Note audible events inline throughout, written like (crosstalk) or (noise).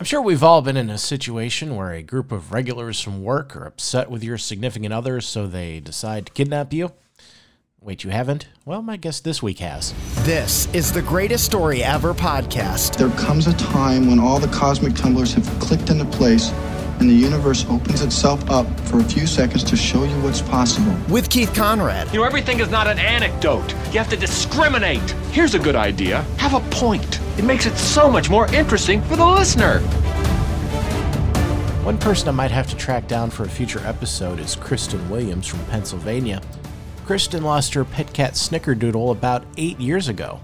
I'm sure we've all been in a situation where a group of regulars from work are upset with your significant other, so they decide to kidnap you. Wait, you haven't? Well, my guess this week has. This is the Greatest Story Ever podcast. There comes a time when all the cosmic tumblers have clicked into place and the universe opens itself up for a few seconds to show you what's possible. With Keith Conrad. You know, everything is not an anecdote. You have to discriminate. Here's a good idea have a point. It makes it so much more interesting for the listener. One person I might have to track down for a future episode is Kristen Williams from Pennsylvania. Kristen lost her pet cat Snickerdoodle about eight years ago.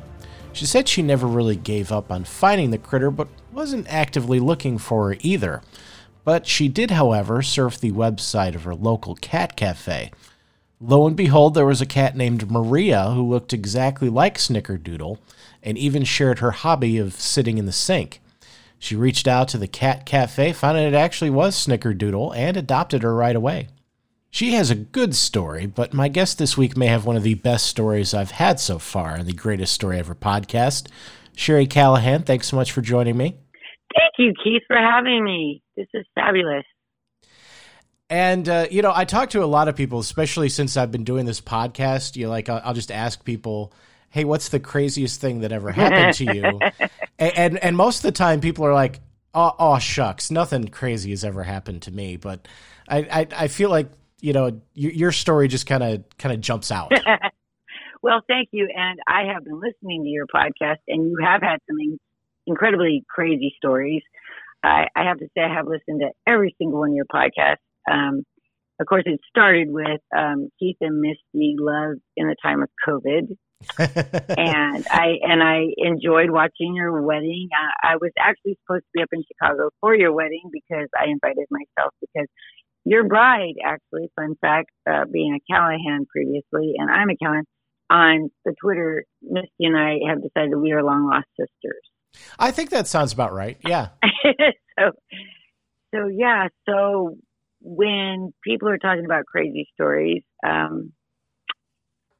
She said she never really gave up on finding the critter, but wasn't actively looking for her either. But she did, however, surf the website of her local cat cafe. Lo and behold, there was a cat named Maria who looked exactly like Snickerdoodle and even shared her hobby of sitting in the sink. She reached out to the cat cafe, found out it actually was Snickerdoodle, and adopted her right away. She has a good story, but my guest this week may have one of the best stories I've had so far in the Greatest Story Ever podcast. Sherrie Callahan, thanks so much for joining me. Thank you, Keith, for having me. This is fabulous. And uh, you know, I talk to a lot of people, especially since I've been doing this podcast. You know, like I'll, I'll just ask people, hey, what's the craziest thing that ever happened to you? (laughs) and, and, and most of the time, people are like, oh, oh, shucks, nothing crazy has ever happened to me. But I I, I feel like you know your, your story just kind of kind of jumps out. (laughs) well, thank you, and I have been listening to your podcast, and you have had some incredibly crazy stories. I, I have to say, I have listened to every single one of your podcasts. Um, of course, it started with um, Keith and Misty Love in the time of COVID. (laughs) and I and I enjoyed watching your wedding. I, I was actually supposed to be up in Chicago for your wedding because I invited myself because your bride actually, fun fact, uh, being a Callahan previously, and I'm a Callahan. On the Twitter, Misty and I have decided we are long lost sisters. I think that sounds about right. Yeah. (laughs) so, so yeah. So when people are talking about crazy stories, um,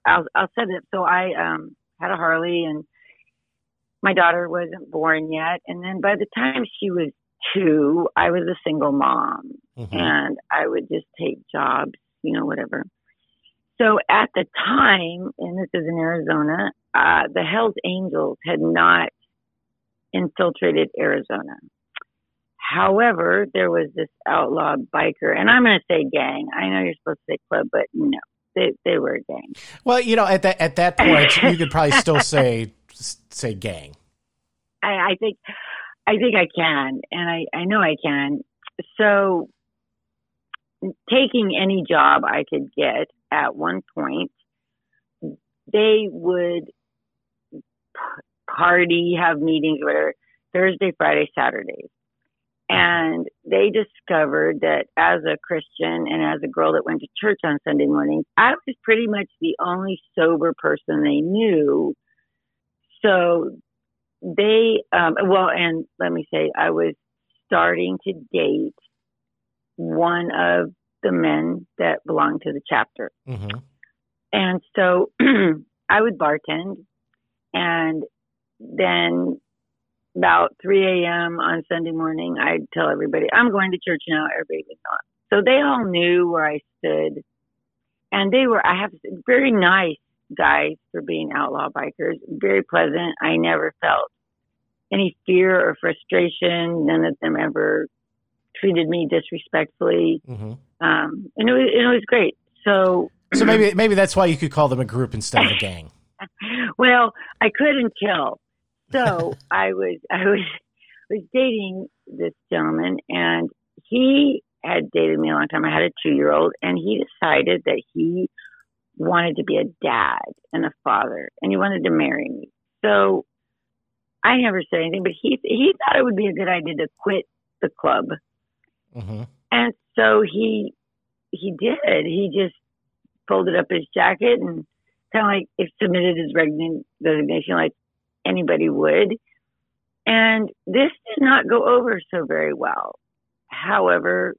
I'll, I'll say that. So I um, had a Harley, and my daughter wasn't born yet. And then by the time she was two, I was a single mom, mm-hmm. and I would just take jobs, you know, whatever. So at the time, and this is in Arizona, uh, the Hells Angels had not infiltrated Arizona. However, there was this outlaw biker, and I'm going to say gang. I know you're supposed to say club, but no, they they were a gang. Well, you know, at that at that point, you could probably (laughs) still say say gang. I, I think I think I can, and I I know I can. So, taking any job I could get at one point, they would party, have meetings, whatever, Thursday, Friday, Saturdays. And they discovered that as a Christian and as a girl that went to church on Sunday mornings, I was pretty much the only sober person they knew. So they, um, well, and let me say, I was starting to date one of the men that belonged to the chapter. Mm-hmm. And so (clears throat) I would bartend and then about 3 a.m. on Sunday morning, I'd tell everybody, I'm going to church now. Everybody was on. So they all knew where I stood. And they were, I have very nice guys for being outlaw bikers, very pleasant. I never felt any fear or frustration. None of them ever treated me disrespectfully. Mm-hmm. Um, and it was, it was great. So, so maybe, maybe that's why you could call them a group instead of a gang. (laughs) well, I could not kill. (laughs) So I was I was (laughs) was dating this gentleman, and he had dated me a long time. I had a two year old, and he decided that he wanted to be a dad and a father, and he wanted to marry me. So I never said anything, but he he thought it would be a good idea to quit the club, mm-hmm. and so he he did. He just folded up his jacket and kind of like submitted his resignation like anybody would. And this did not go over so very well. However,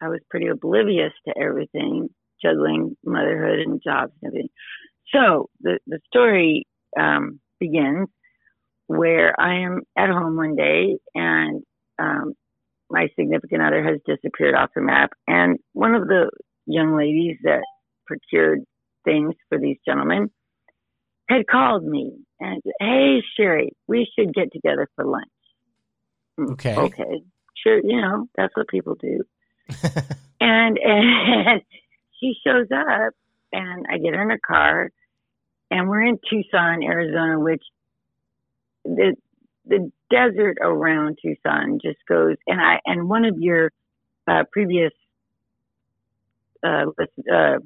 I was pretty oblivious to everything, juggling motherhood and jobs and everything. So the, the story um, begins where I am at home one day and um, my significant other has disappeared off the map. And one of the young ladies that procured things for these gentlemen had called me and hey Sherrie, we should get together for lunch. Mm, okay. Okay. Sure, you know, that's what people do. (laughs) and and she shows up and I get her in a car and we're in Tucson, Arizona, which the the desert around Tucson just goes and I and one of your uh, previous uh, uh,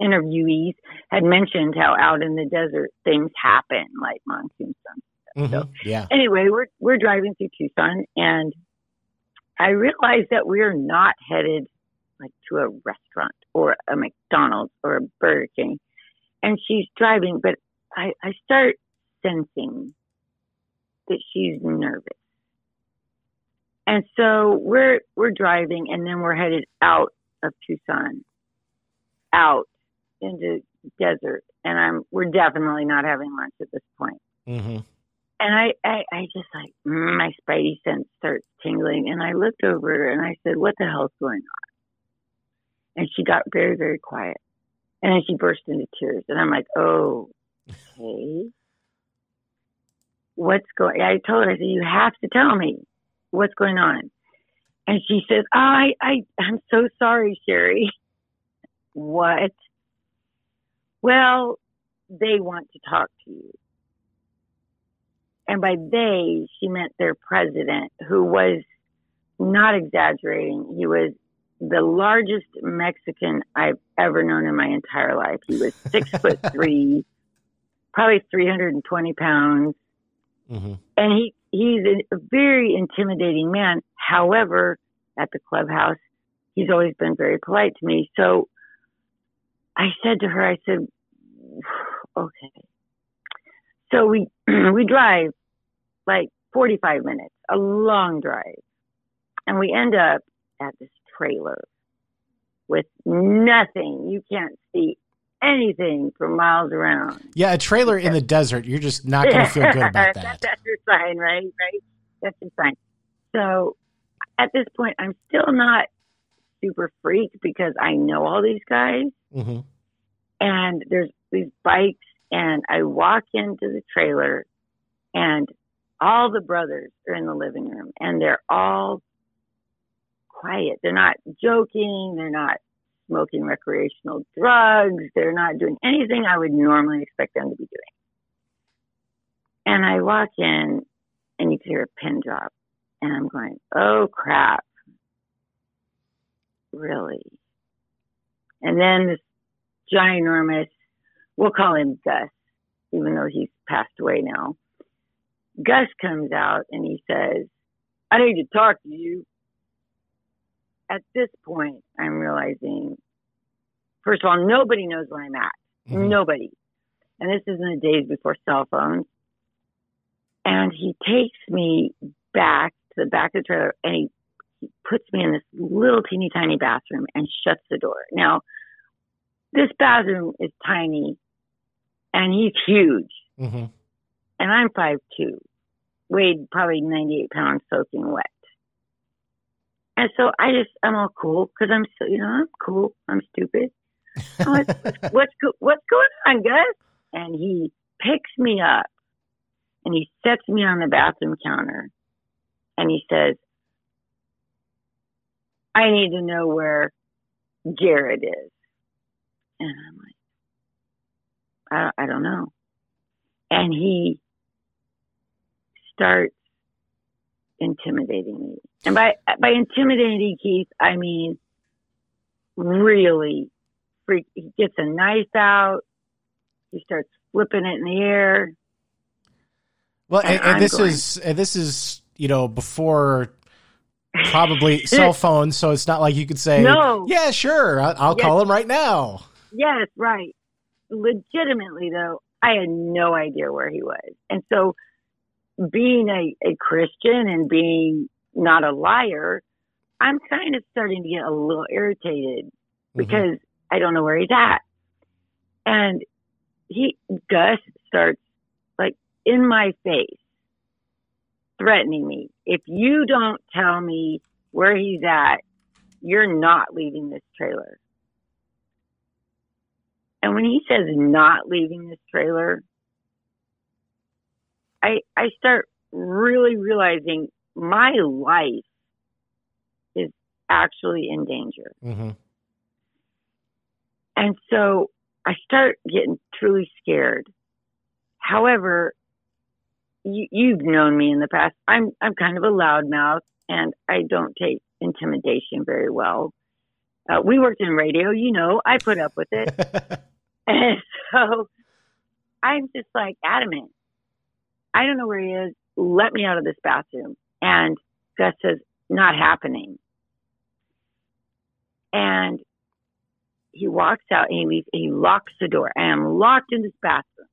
interviewees had mentioned how out in the desert things happen like monsoon storms. Mm-hmm. So yeah. Anyway, we're we're driving through Tucson and I realized that we're not headed like to a restaurant or a McDonald's or a Burger King. And she's driving, but I, I start sensing that she's nervous. And so we're we're driving and then we're headed out of Tucson, out into desert, and I'm we're definitely not having lunch at this point. Mm-hmm. And I, I, I just like mm, my spidey sense starts tingling, and I looked over her and I said, "What the hell's going on?" And she got very, very quiet, and then she burst into tears, and I'm like, "Oh, okay." What's going? I told her, I said, "You have to tell me what's going on." And she says, oh, "I, I, I'm so sorry, Sherrie." (laughs) what? Well, they want to talk to you. And by they, she meant their president, who was not exaggerating. He was the largest Mexican I've ever known in my entire life. He was six (laughs) foot three, probably 320 pounds. Mm-hmm. And he, he's a very intimidating man. However, at the clubhouse, he's always been very polite to me. So I said to her, I said, okay. So we (clears throat) we drive like 45 minutes, a long drive, and we end up at this trailer with nothing. You can't see anything for miles around. Yeah, a trailer in the desert. You're just not going to feel good about (laughs) that. that's your sign, right? Right. That's your sign. So at this point, I'm still not super freaked because I know all these guys, mm-hmm. and there's these bikes and I walk into the trailer and all the brothers are in the living room and they're all quiet. They're not joking. They're not smoking recreational drugs. They're not doing anything I would normally expect them to be doing. And I walk in and you can hear a pin drop and I'm going, oh crap. Really? And then this ginormous we'll call him Gus, even though he's passed away now. Gus comes out and he says, I need to talk to you. At this point, I'm realizing, first of all, nobody knows where I'm at. Mm-hmm. Nobody. And this is in the days before cell phones. And he takes me back to the back of the trailer and he, he puts me in this little teeny tiny bathroom and shuts the door. Now, this bathroom is tiny and he's huge. Mm-hmm. And I'm five two, weighed probably 98 pounds soaking wet. And so I just, I'm all cool because I'm so, you know, I'm cool. I'm stupid. (laughs) what's, what's, what's going on, Gus? And he picks me up and he sets me on the bathroom counter and he says, I need to know where Jared is. And I'm like, I, I don't know. And he starts intimidating me. And by by intimidating Keith, I mean really freak. He gets a knife out. He starts flipping it in the air. Well, and, and, and this going, is and this is you know before probably (laughs) cell phone, so it's not like you could say, "No, yeah, sure, I'll, I'll yes. call him right now." Yes, right legitimately though, I had no idea where he was. And so being a, a Christian and being not a liar, I'm kind of starting to get a little irritated mm-hmm. because I don't know where he's at. And he, Gus starts like in my face, threatening me, if you don't tell me where he's at, you're not leaving this trailer. And when he says not leaving this trailer, I I start really realizing my life is actually in danger. Mm-hmm. And so I start getting truly scared. However, you, you've known me in the past. I'm I'm kind of a loudmouth, and I don't take intimidation very well. Uh, we worked in radio, you know. I put up with it, (laughs) and so I'm just like adamant. I don't know where he is. Let me out of this bathroom. And Gus says, "Not happening." And he walks out and he leaves, and he locks the door. I am locked in this bathroom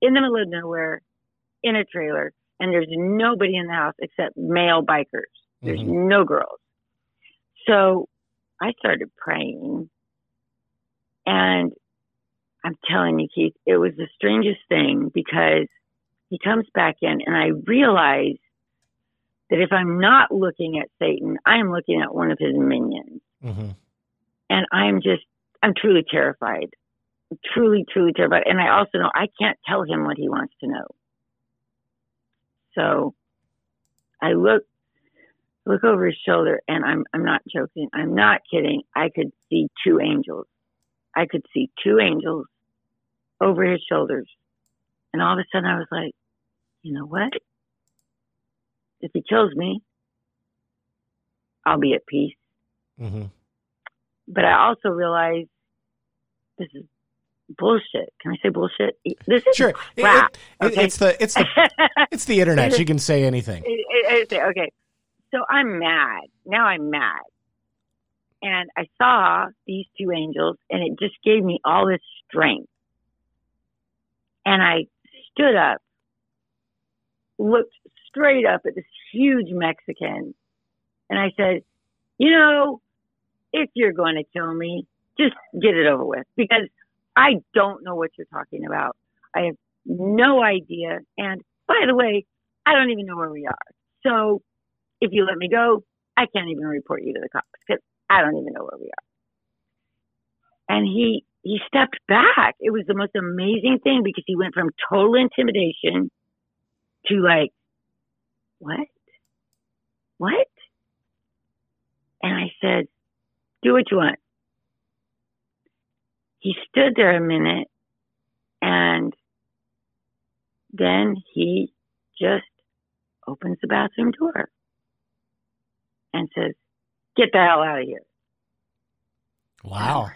in the middle of nowhere in a trailer and there's nobody in the house except male bikers. There's Mhm. no girls. So I started praying and I'm telling you, Keith, it was the strangest thing because he comes back in and I realize that if I'm not looking at Satan, I am looking at one of his minions Mm-hmm. and I'm just I'm truly terrified. Truly, truly terrified. And I also know I can't tell him what he wants to know. So I look look over his shoulder and I'm I'm not joking. I'm not kidding. I could see two angels. I could see two angels over his shoulders. And all of a sudden I was like, you know what? If he kills me, I'll be at peace Mm-hmm. but I also realized this is bullshit. Can I say bullshit? This is Sure. Crap. it- it- okay? it's the it's the (laughs) it's the internet. You can say anything. It- okay. So I'm mad. Now I'm mad. And I saw these two angels and it just gave me all this strength. And I stood up, looked straight up at this huge Mexican, and I said, You know, if you're going to kill me, just get it over with because I don't know what you're talking about. I have no idea. And by the way, I don't even know where we are. So if you let me go, I can't even report you to the cops because I don't even know where we are. And he he stepped back. It was the most amazing thing because he went from total intimidation to like, what? What? And I said, do what you want. He stood there a minute and then he just opens the bathroom door and says, get the hell out of here. Wow.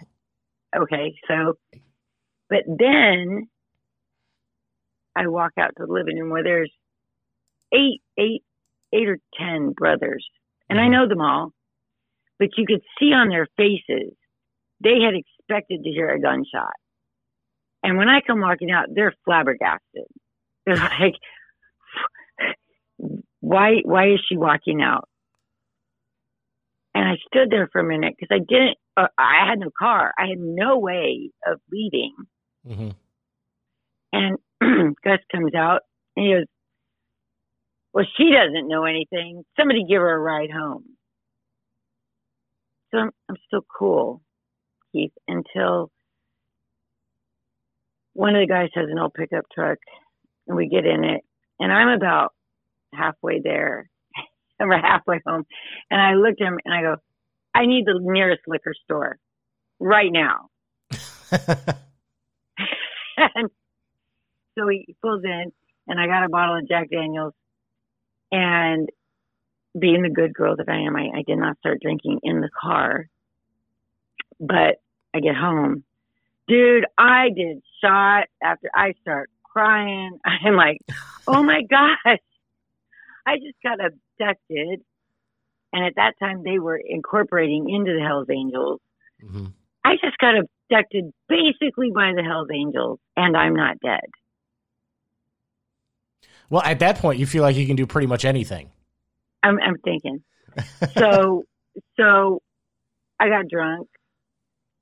Okay, so, but then I walk out to the living room where there's eight, eight, eight or ten brothers, and I mm-hmm. know them all, but you could see on their faces they had expected to hear a gunshot. And when I come walking out, they're flabbergasted. They're (laughs) like, "Why? Why is she walking out?" And I stood there for a minute because I didn't. Uh, I had no car. I had no way of leaving. Mm-hmm. And (clears throat) Gus comes out and he goes, Well, she doesn't know anything. Somebody give her a ride home. So I'm, I'm still cool, Until one of the guys has an old pickup truck and we get in it. And I'm about halfway there. (laughs) I'm halfway home. And I looked at him and I go, I need the nearest liquor store right now. (laughs) and so he pulls in, and I got a bottle of Jack Daniels. And being the good girl that I am, I, I did not start drinking in the car. But I get home. Dude, I did shot after I start crying. (laughs) I'm like, oh my (laughs) gosh, I just got abducted. And at that time, they were incorporating into the Hells Angels. hmm I just got abducted basically by the Hells Angels, and I'm not dead. Well, at that point, you feel like you can do pretty much anything. I'm, I'm thinking. So, (laughs) so I got drunk,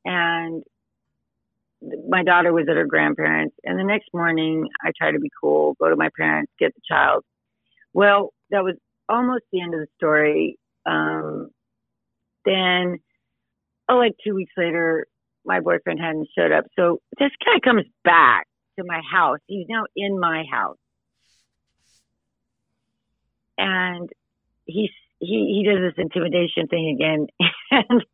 and my daughter was at her grandparents. And the next morning, I try to be cool, go to my parents, get the child. Well, that was almost the end of the story. Um, then, oh, like two weeks later, my boyfriend hadn't showed up. So this guy comes back to my house. He's now in my house. And he's he he does this intimidation thing again (laughs) and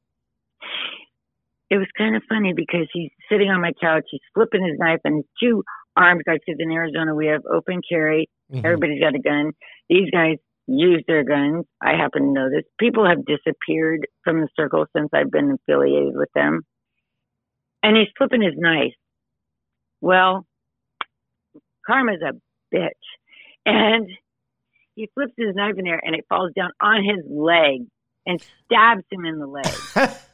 it was kind of funny because he's sitting on my couch, he's flipping his knife and his two armed guys because in Arizona we have open carry. Mm-hmm. Everybody's got a gun. These guys use their guns. I happen to know this. People have disappeared from the circle since I've been affiliated with them. And he's flipping his knife. Well, Karma's a bitch. And he flips his knife in there and it falls down on his leg and stabs him in the leg. (laughs)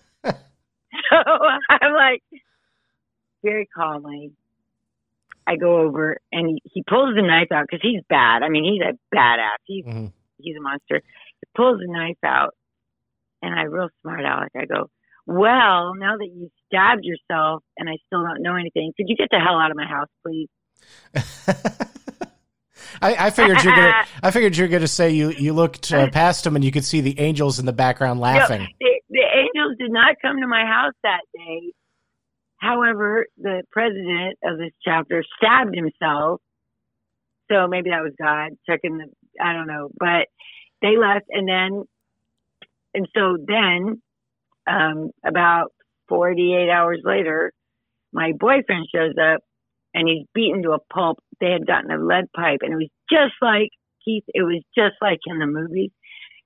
so (laughs) I'm like, very calmly, I go over and he, he pulls the knife out because he's bad. I mean, he's a badass. He's mm-hmm. he's a monster. He pulls the knife out, and I real smart Alec. I go, well, now that you stabbed yourself and I still don't know anything, could you get the hell out of my house, please? (laughs) I, I, figured you're gonna. (laughs) I figured you're gonna say you you looked uh, past him and you could see the angels in the background laughing. No, the, the did not come to my house that day. However, the president of this chapter stabbed himself. So maybe that was God checking the, I don't know, but they left and then, and so then, um, about 48 hours later, my boyfriend shows up and he's beaten to a pulp. They had gotten a lead pipe and it was just like Keith, it was just like in the movies.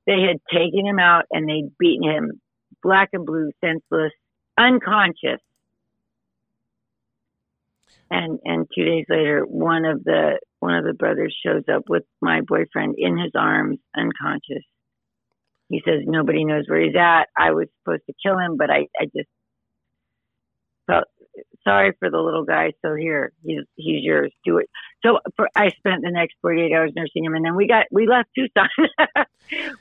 They had taken him out and they'd beaten him black and blue, senseless, unconscious. And and two days later one of the one of the brothers shows up with my boyfriend in his arms unconscious. He says nobody knows where he's at. I was supposed to kill him but i i just sorry for the little guy. So here he's he's yours. Do it. So for, i spent the next 48 hours nursing him and then we got we left tucson. (laughs)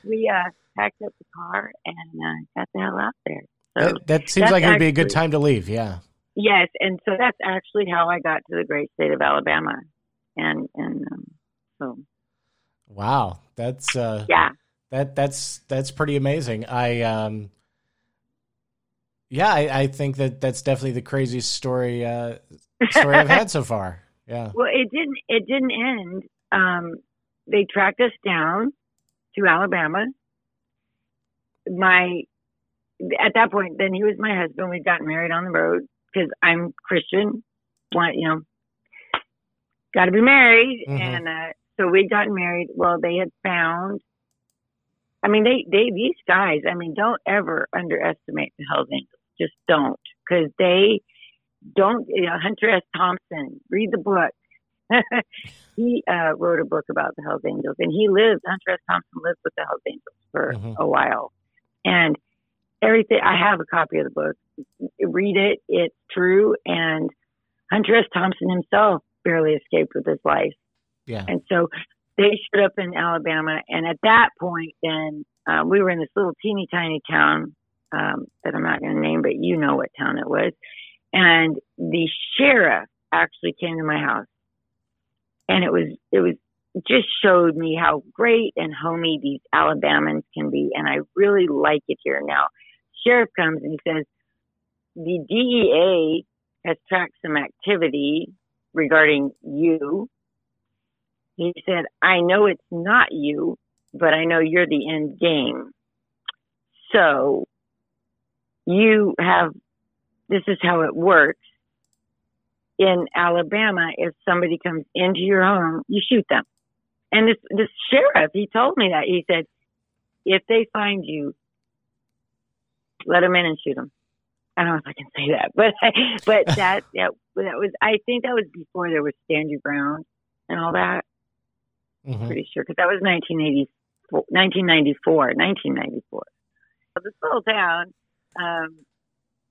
We uh packed up the car and uh, got the hell out there. So that, that seems like it would be a good time to leave yeah. Yes, and so that's actually how I got to the great state of Alabama, and and um, so. Wow, that's uh, yeah. That that's that's pretty amazing. I um, yeah, I, I think that that's definitely the craziest story uh, story I've had so (laughs) far. Yeah. Well, it didn't it didn't end. Um, they tracked us down to Alabama. My at that point, then he was my husband. We'd gotten married on the road because I'm Christian. Want you know, got to be married, mm-hmm. and uh, so we'd gotten married. Well, they had found. I mean, they they these guys. I mean, don't ever underestimate the Hell's Angels. Just don't, because they don't. You know, Hunter S. Thompson. Read the book. (laughs) he uh, wrote a book about the Hell's Angels, and he lived. Hunter S. Thompson lived with the Hell's Angels for mm-hmm. a while, and everything. I have a copy of the book. Read it. It's true. And Hunter S. Thompson himself barely escaped with his life. Yeah. And so they showed up in Alabama. And at that point, then uh, we were in this little teeny tiny town um, that I'm not going to name, but you know what town it was. And the sheriff actually came to my house. And it was, it was just showed me how great and homey these Alabamans can be. And I really like it here now sheriff comes and he says, the DEA has tracked some activity regarding you. He said, I know it's not you, but I know you're the end game. So you have, this is how it works. In Alabama, if somebody comes into your home, you shoot them. And this, this sheriff, he told me that. He said, if they find you, let them in and shoot them. I don't know if I can say that, (laughs) but but that (laughs) yeah, that was I think that was before there was stand your ground and all that. Mm-hmm. Pretty sure because that was 1984, 1994, 1994. So this little town um,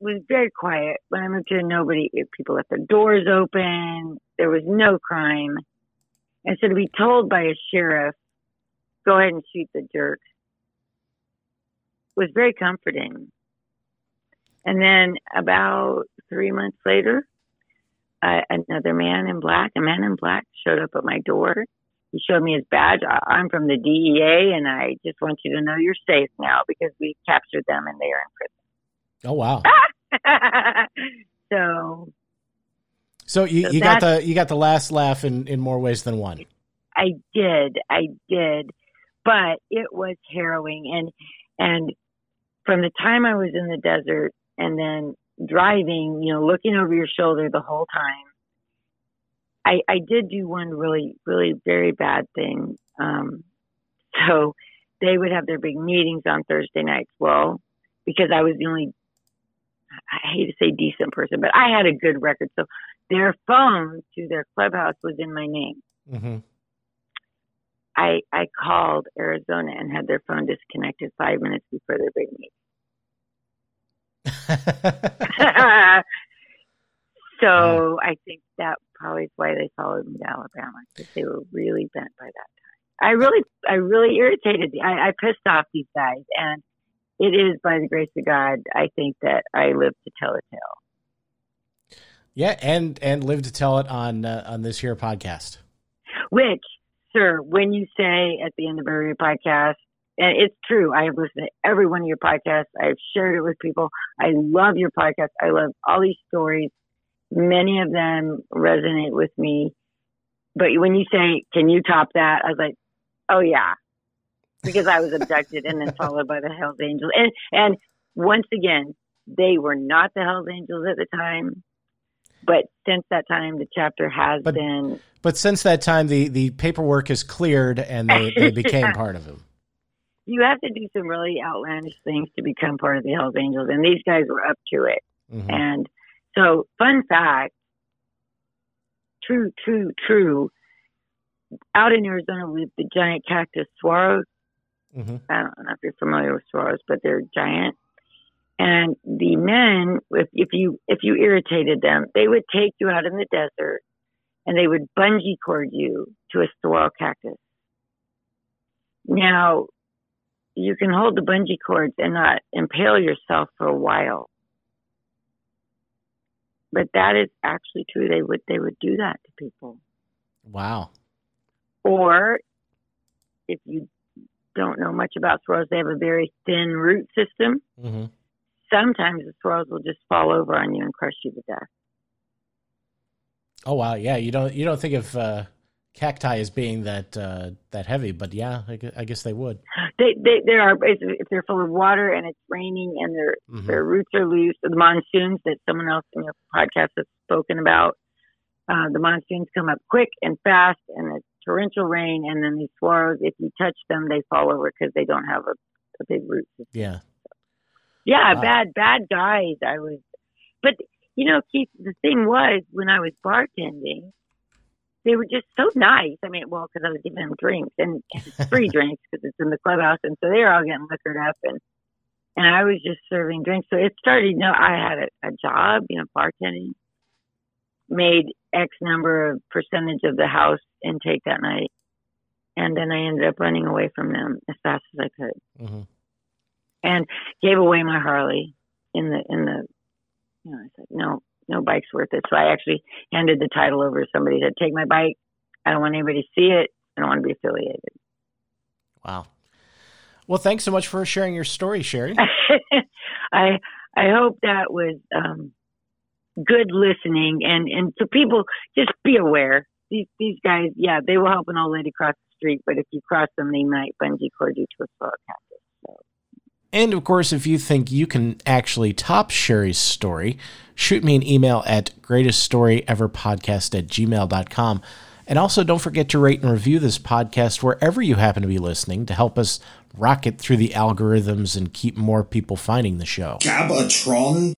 was very quiet. When I moved here, nobody, people left their doors open. There was no crime, and so to be told by a sheriff, "Go ahead and shoot the jerk," was very comforting. And then about three months later, uh, another man in black, a man in black showed up at my door. he showed me his badge. I, I'm from the DEA, and I just want you to know you're safe now because we captured them and they are in prison. Oh wow! (laughs) so, so you, So you got the you got the last laugh in in more ways than one. I did, I did, but it was harrowing, and and from the time I was in the desert and then driving, you know, looking over your shoulder the whole time. I I did do one really really very bad thing. Um, so they would have their big meetings on Thursday nights. Well, because I was the only I hate to say decent person, but I had a good record. So their phone to their clubhouse was in my name. hmm I I called Arizona and had their phone disconnected five minutes before their big meeting. (laughs) so I think that probably is why they followed me to Alabama because they were really bent by that time. I really I really irritated. the- I, I pissed off these guys, and it is by the grace of God I think that I live to tell a tale. yeah, and and live to tell it on uh, on this here podcast. Which, sir, when you say at the end of every podcast, and it's true, I have listened to every one of your podcasts. I've shared it with people. I love your podcast. I love all these stories. Many of them resonate with me. But when you say, "Can you top that?" I was like, "Oh yeah," because I was abducted and then followed by the Hell's Angels. And and once again, they were not the Hell's Angels at the time. But since that time, the chapter has But- been But since that time, the the paperwork is cleared and they, they (laughs) became Yeah. part of them. you have to do some really outlandish things to become part of the Hells Angels, and these guys were up to it. Mhm. And so, fun fact, true, true, true. Out in Arizona, have the giant cactus saguaros. Mhm. I don't know if you're familiar with saguaros, but they're giant. And the men, if, if you if you irritated them, they would take you out in the desert, and they would bungee cord you to a saguaro cactus. Now, you can hold the bungee cords and not impale yourself for a while. But that is actually true. They would they would do that to people. Wow. Or if you don't know much about saguaros, they have a very thin root system. hmm Sometimes the saguaros will just fall over on you and crush you to death. Oh wow. Yeah. You don't you don't think of uh, cacti as being that uh, that heavy, but yeah, I, gu- I guess they would. They they there are if if they're full of water and it's raining and their Mhm. their roots are loose. The monsoons that someone else in your podcast has spoken about. Uh, the monsoons come up quick and fast, and it's torrential rain. And then these saguaros, if you touch them, they fall over because they don't have a, a big root system. Yeah. Yeah, Wow. bad, bad guys. I was, but you know, Keith, the thing was when I was bartending, they were just so nice. I mean, well, because I was giving them drinks and (laughs) free drinks because it's in the clubhouse, and so they were all getting liquored up, and and I was just serving drinks. So it started. You know, I had a, a job, you know, bartending, made X number of percentage of the house intake that night, and then I ended up running away from them as fast as I could Mm-hmm. and gave away my Harley in the in the you know I said no no bike's worth it so I actually handed the title over to somebody said take my bike I don't want anybody to see it I don't want to be affiliated Wow. Well, thanks so much for sharing your story, Sherrie. (laughs) I I hope that was um, good listening and and so people just be aware these these guys yeah they will help an old lady cross the street but if you cross them they might bungee cord you to a soil cactus so And of course, if you think you can actually top Sherrie's story, shoot me an email at greateststoryeverpodcast at gmail.com. And also, don't forget to rate and review this podcast wherever you happen to be listening to help us rocket through the algorithms and keep more people finding the show. Gabatron?